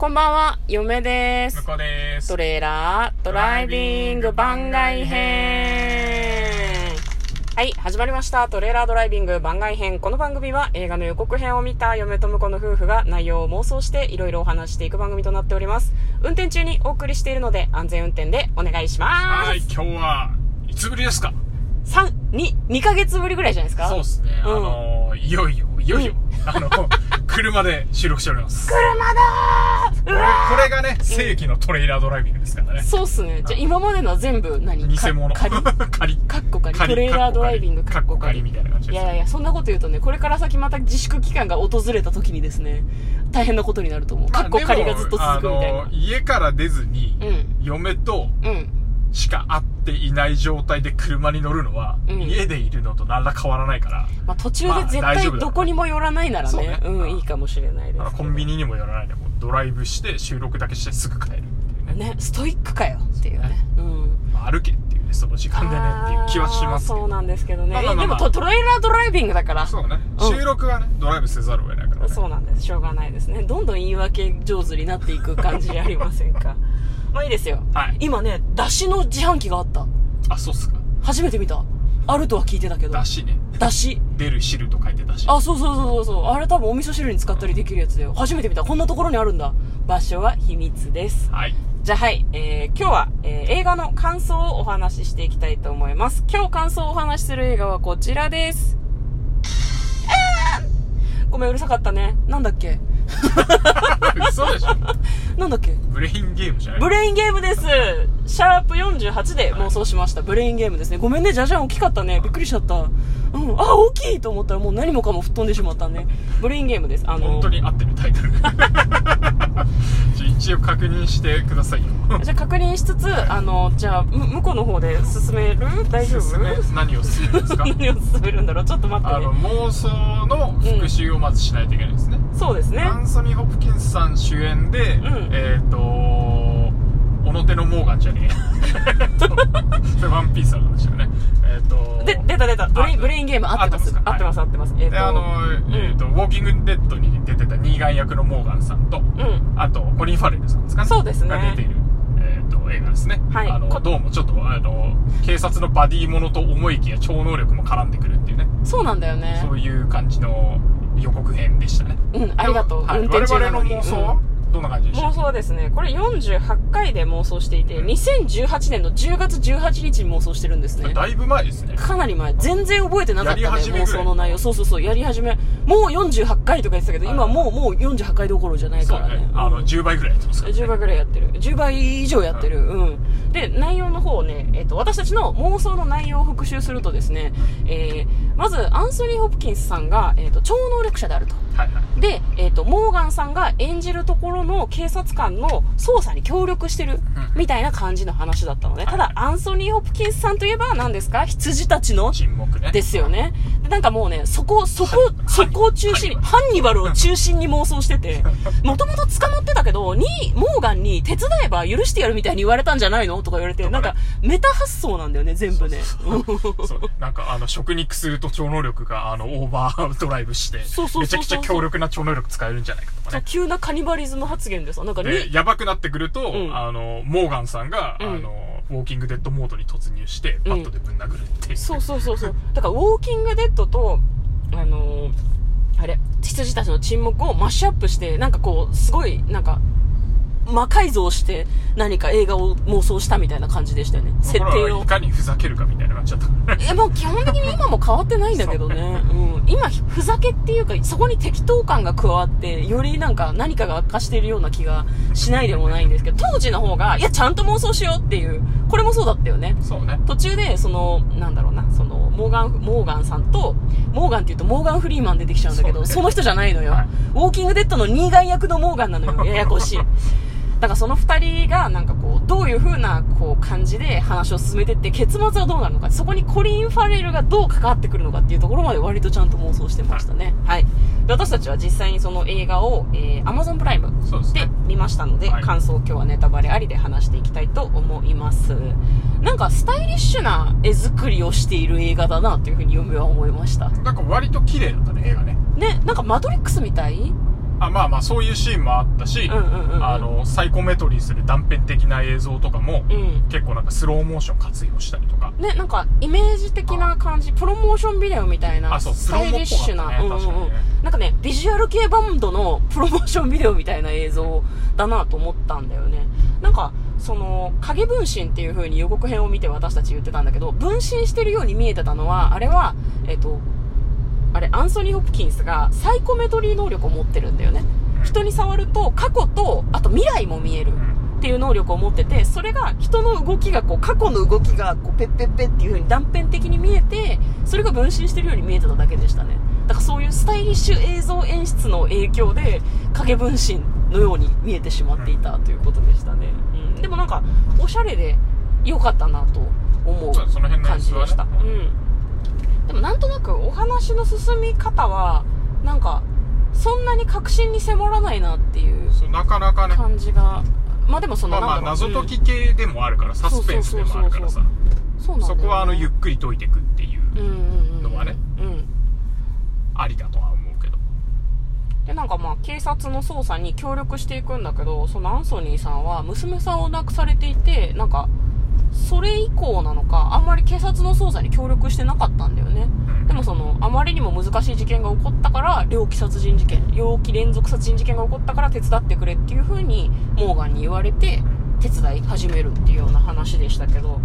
こんばんは、嫁です向。こうです。トレーラードライビング番外編。はい、始まりました。トレーラードライビング番外編。この番組は映画の予告編を見た嫁と婿の夫婦が内容を妄想していろいろお話していく番組となっております。運転中にお送りしているので安全運転でお願いしまはい、す。今日はいつぶりですか？3、2、2ヶ月ぶりぐらいじゃないですか？そうですね。うんあのー、いよいよ、いよいよ、あの、車で収録しております。車だーこれうわーこれがね、正規のトレーラードライビングですからね。そうっすね。じゃあ今までのは全部何？偽物。か仮仮。カッコ仮。仮トレーラードライビングカッコ仮みたいな感じです。いやいやいや、そんなこと言うとね、これから先また自粛期間が訪れた時にですね、大変なことになると思う。まあカッコ仮がずっと続くみたいな。家から出ずに、うん。嫁とうん。しか会っていない状態で車に乗るのは、うん家でいるのと何ら変わらないから、まあ途中で絶対どこにも寄らないならそうね。ねうん、いいかもしれないですコンビニにも寄らないで、もうドライブして収録だけしてすぐ帰るっていうね。ね、ストイックかよっていうね。うん。まあ歩けっていうね、その時間でねっていう気はしますそうなんですけどね。まあまあまあまあえでもトトレーラードライビングだから。そうね。うん収録はね、ドライブせざるを得ないからね。そうなんです。しょうがないですね。どんどん言い訳上手になっていく感じじゃありませんか。まあいいですよ。はい今ね、だしの自販機があった。あ、そうっすか。初めて見た。あるとは聞いてたけど。だしね。だし。出る汁と書いてだし。あ、そうそうそうそうそう。あれ多分お味噌汁に使ったりできるやつだよ。初めて見た。こんなところにあるんだ。場所は秘密です。はい。じゃあはい、えー、今日は、えー映画の感想をお話ししていきたいと思います。今日感想をお話しする映画はこちらです。ごめん、うるさかったね。なんだっけ？嘘でしょなんだっけ？ブレインゲームじゃない？ブレインゲームですシャープ48で妄想しました。ブレインゲームですね。ごめんね、じゃじゃん大きかったね。びっくりしちゃった。うん、あ、大きいと思ったらもう何もかも吹っ飛んでしまったね。ブレインゲームです。あの、本当に合ってるタイトル。一応確認してくださいよ。じゃあ確認しつつ、あの、じゃあ、む向こうの方で進める？大丈夫？何を進めるんですか？何を進めるんだろう？ちょっと待ってあの、ね。妄想の復習をまずしないといけないですね。そうですねア。ンソニー・ホプキンスさんピースの話だよねえっ、とで、出た出た。ブレイン、あブレインゲーム合ってます。合ってます、合ってます。えっ、であの、えっ、と、ウォーキングデッドに出てたニーガン役のモーガンさんと、うん。あと、コリン・ファレルさんですかね？そうですねが出ている、えっ、と、映画ですね。はいあの、こどうもちょっと、あの、警察のバディものと思いきや超能力も絡んでくるっていうね。そうなんだよね。そういう感じの予告編でしたね。うん、ありがとう。はい。我々の妄想は、どんな感じでした？妄想はですね、これ48回で妄想していて、2018年の10月18日に妄想してるんですね。だいぶ前ですね。かなり前。全然覚えてなかったね、やり始め妄想の内容。そうそうそう、やり始め。もう48回とか言ってたけど、今はいもう、もう48回どころじゃないからね。。ねあの、うん10倍ぐらいやってますから、ね。10倍ぐらいやってる。10倍以上やってる。うん。で、内容の方をね、えっ、と、私たちの妄想の内容を復習するとですね、えー、まず、アンソニー・ホプキンスさんが、えっ、と、超能力者であると。はいはい。で、えっ、と、モーガンさんが演じるところの警察官の捜査に協力してる、うんみたいな感じの話だったのね。ただ、アンソニー・ホプキンスさんといえば何ですか？羊たちの沈黙ね。ですよね。でなんかもうね、そこ、そこは、そこを中心に、ハンニバルを中心に妄想してて、もともと捕まってたけど、に、モーガンに手伝えば許してやるみたいに言われたんじゃないの？とか言われて、ねなんか、メタ発想なんだよね、全部ね。そう。なんか、あの、食肉すると超能力が、あの、オーバードライブして、そうそうそめちゃくちゃ強力な超能力使えるんじゃないかとかね。急なカニバリズム発言でさ、なんかで、に、やばくなってくると、うんあの、モーガンさんが、うんあの、ウォーキングデッドモードに突入して、バットでぶん殴るっていう。そうそうそうそう。だから、ウォーキングデッドと、あのーあれ、羊たちの沈黙をマッシュアップして、なんかこう、すごい、なんか、魔改造して何か映画を妄想したみたいな感じでしたよね。設定をい。かにふざけるかみたいな感じだった。え、もう基本的に今も変わってないんだけどね。うん。今、ふざけっていうか、そこに適当感が加わって、よりなんか何かが悪化しているような気がしないでもないんですけど、当時の方が、いや、ちゃんと妄想しようっていう、これもそうだったよね。そうね。途中で、その、なんだろうな、その、モーガン、モーガンさんと、モーガンって言うとモーガンフリーマン出てきちゃうんだけど、そ,、ねの人じゃないのよ、はいウォーキングデッドのニーガン役のモーガンなのよ。ややこしい。だからその二人がなんかこう、どういう風なこう感じで話を進めてって、結末はどうなるのか、そこにコリン・ファレルがどう関わってくるのかっていうところまで割とちゃんと妄想してましたね。はい。で私たちは実際にその映画を、えー、Amazon プライムで。見ましたので、はい感想を今日はネタバレありで話していきたいと思います。なんかスタイリッシュな絵作りをしている映画だなというふうに嫁は思いました。なんか割と綺麗だったね、映画ね。ね、なんかマトリックスみたい？あまあまあそういうシーンもあったし、うんうんうんうん。あのサイコメトリーする断片的な映像とかも、うん。結構なんかスローモーション活用したりとか。ね、なんかイメージ的な感じプロモーションビデオみたいなスタイリッシュな、ね確かにね。なんかねビジュアル系バンドのプロモーションビデオみたいな映像だなと思ったんだよね。なんかその影分身っていう風に予告編を見て私たち言ってたんだけど分身してるように見えてたのはあれはえっ、とあれアンソニー・ホプキンスがサイコメトリー能力を持ってるんだよね。人に触ると過去とあと未来も見えるっていう能力を持っててそれが人の動きがこう過去の動きがこうペッペッペっていう風に断片的に見えてそれが分身してるように見えてただけでしたね。だからそういうスタイリッシュ映像演出の影響で影分身のように見えてしまっていたということでしたね、でもなんかおしゃれで良かったなと思う感じでした、うん、でもなんとなくお話の進み方はなんかそんなに確信に迫らないなっていうそうなかなかね。感じが。まあでもそのまあ謎解き系でもあるから、サスペンスでもあるからさ。うんそこはあのゆっくり解いていくっていうのはね。うん。ありだとは思うでなんかまあ警察の捜査に協力していくんだけどそのアンソニーさんは娘さんを亡くされていてなんかそれ以降なのかあんまり警察の捜査に協力してなかったんだよね。でもそのあまりにも難しい事件が起こったから猟奇殺人事件猟奇連続殺人事件が起こったから手伝ってくれっていう風にモーガンに言われて手伝い始めるっていうような話でしたけど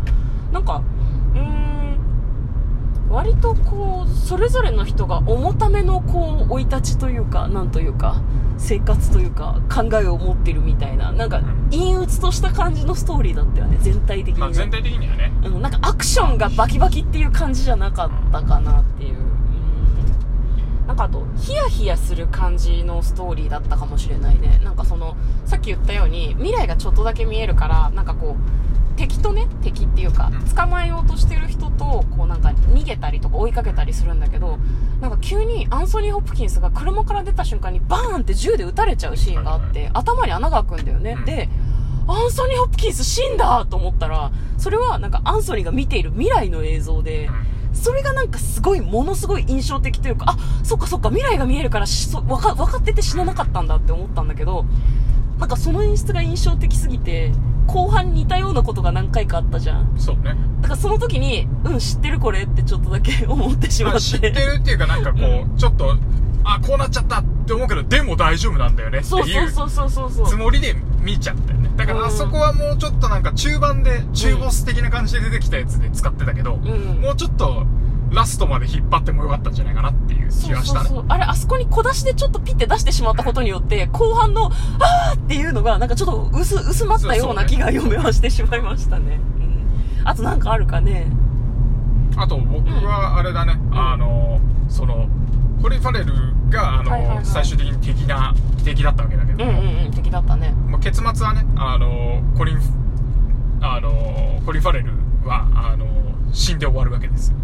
なんかうーん割とこうそれぞれの人が重ためのこう生い立ちというかなんというか生活というか考えを持ってるみたいななんかん。陰鬱とした感じのストーリーだったよね全体的に、ねまあ全体的にはね。うん、なんかアクションがバキバキっていう感じじゃなかったかなっていう、うん、なんかあとヒヤヒヤする感じのストーリーだったかもしれないね。なんかそのさっき言ったように未来がちょっとだけ見えるからなんかこう敵とね敵っていうかうん。捕まえようとしてる人とこうなんか逃げたりとか追いかけたりするんだけどなんか急にアンソニー・ホプキンスが車から出た瞬間にバーンって銃で撃たれちゃうシーンがあって頭に穴が開くんだよね、うん。でアンソニー・ホプキンス死んだと思ったらそれはなんかアンソニーが見ている未来の映像でそれがなんかすごいものすごい印象的というかあそっかそっか未来が見えるからしそ分か分かってて死ななかったんだって思ったんだけどなんかその演出が印象的すぎて後半似たようなことが何回かあったじゃん。そうね。だからその時にうん知ってるこれってちょっとだけ 思ってしまって。まあ知ってるっていうかなんかこう、ちょっとあこうなっちゃったって思うけどでも大丈夫なんだよねってそういうそうそうそうそう。つもりで見ちゃったよね。だかうんらあそこはもうちょっとなんか中盤で中ボス的な感じで出てきたやつで使ってたけど、うん。もうちょっとラストまで引っ張ってもよかったんじゃないかなっていう気がしたね。そうそうそう。あれあそこに小出しでちょっとピッて出してしまったことによって後半の「あー!」っていうのがなんかちょっと薄薄まったような気が読めはしてしまいましたね。うん、あとなんかあるかね。あと僕はあれだね、ん。あのそのコリン・ファレルがあの、はいはいはい。最終的に敵な敵だったわけだけど。も、うんうんうん。敵だったね。まあ結末はねあのコリンあのコリン・ファレルはあの死んで終わるわけです。よ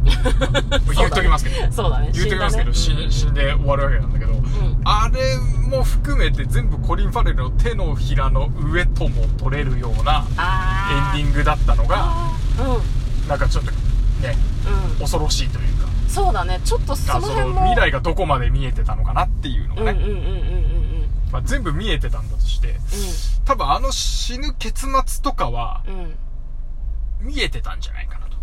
言っときますけど、そうだね。言っときますけど死,、ね。死んで終わるわけなんだけど、ん。あれも含めて全部コリン・ファレルの手のひらの上とも取れるようなエンあディングだったのがあー。なんかちょっとねうん。うん恐ろしいというか。そうだね。ちょっとそのの辺も。未来がどこまで見えてたのかなっていうのがね、全部見えてたんだとして多分あの死ぬ結末とかはうんうん見えてたんじゃないかなと。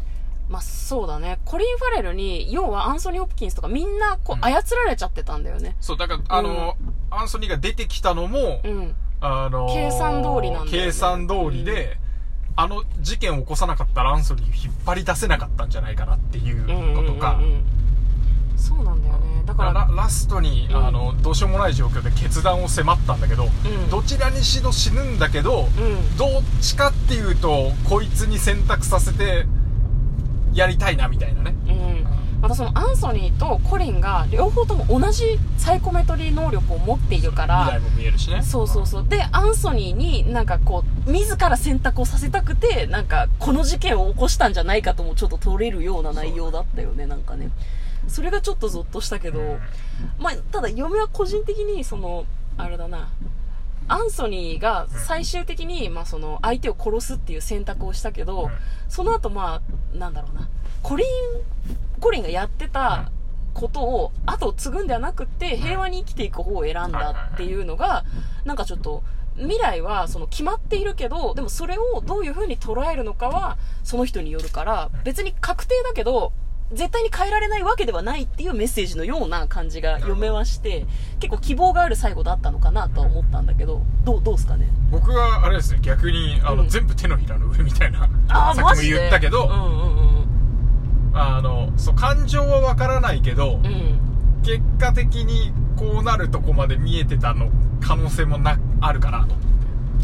まあそうだね。コリン・ファレルに要はアンソニー・ホプキンスとかみんなこう操られちゃってたんだよね。そうだからあの、アンソニーが出てきたのも、うん。あの計算通りなんだよね。計算通りで、あの事件を起こさなかったらアンソニーを引っ張り出せなかったんじゃないかなっていうのとか、うんうんうんうん。そうなんだよねだからララストに、うん。あのどうしようもない状況で決断を迫ったんだけど、ん。どちらにしろ死ぬんだけど、うん。どっちかっていうとこいつに選択させてやりたいなみたいなね。うん。またそのアンソニーとコリンが両方とも同じサイコメトリー能力を持っているから未来も見えるしね。そうそうそう。でアンソニーになんかこう自ら選択をさせたくてなんかこの事件を起こしたんじゃないかともちょっと取れるような内容だったよねなんかねそれがちょっとゾッとしたけど、うんまあ、ただ嫁は個人的にそのあれだなアンソニーが最終的に、まあ、その相手を殺すっていう選択をしたけど、うん。その後まあなんだろうなコリンコリンがやってたことを後を継ぐんではなくって平和に生きていく方を選んだっていうのがなんかちょっと未来はその決まっているけどでもそれをどういう風に捉えるのかはその人によるから別に確定だけど絶対に変えられないわけではないっていうメッセージのような感じが読めまして結構希望がある最後だったのかなとは思ったんだけどどうどうですかね？僕はあれですね逆にあの、うん。全部手のひらの上みたいなさっきも言ったけど、うんうんあのそう感情はわからないけど、うん。うん結果的にこうなるとこまで見えてたの可能性もなあるかなと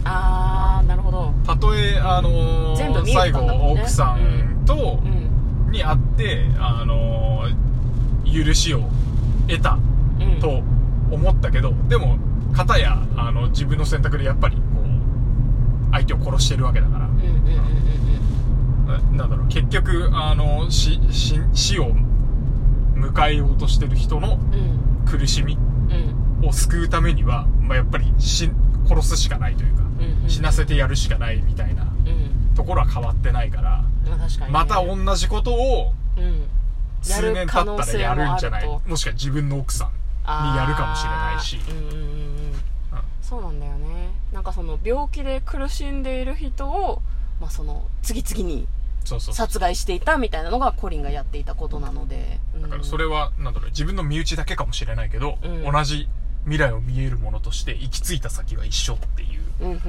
ああなるほど。たとえあのー全部見えて最後奥さんと、うんに会ってあのー許しを得たうん。と思ったけど、でも片やあの自分の選択でやっぱりこう相手を殺してるわけだから。うんうんうんうんななんだろう結局あの死死死を迎えようとしてる人のうん。苦しみうんうん。を救うためには、まあ、やっぱり死殺すしかないというか、うんうん。死なせてやるしかないみたいなうんところは変わってないから、ね。また同じことを数年経ったらやるるんじゃない？と。もしくは自分の奥さんにやるかもしれないし。うんうんうんうん。そうなんだよね。なんかその病気で苦しんでいる人を、まあ、その次々に殺害していたみたいなのがコリンがやっていたことなので、うん。だからそれはなんだろう。自分の身内だけかもしれないけど、うん。同じ未来を見えるものとして行き着いた先は一緒っていう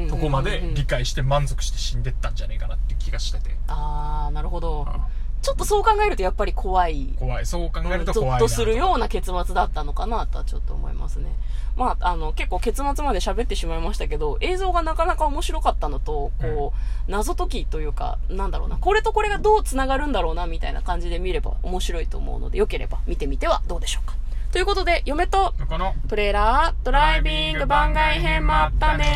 とこまで理解して満足して死んでったんじゃねえかなっていう気がしてて、ああなるほど。あちょっとそう考えるとやっぱり怖い。怖い。そう考えるとゾ怖いなッとするような結末だったのかなとはちょっと思いますね。まあ、あの、結構結末まで喋ってしまいましたけど、映像がなかなか面白かったのと、こう、謎解きというか、なんだろうな、これとこれがどう繋がるんだろうな、みたいな感じで見れば面白いと思うので、よければ見てみてはどうでしょうか。ということで、嫁とこのトレーラードライビング番外編もあったね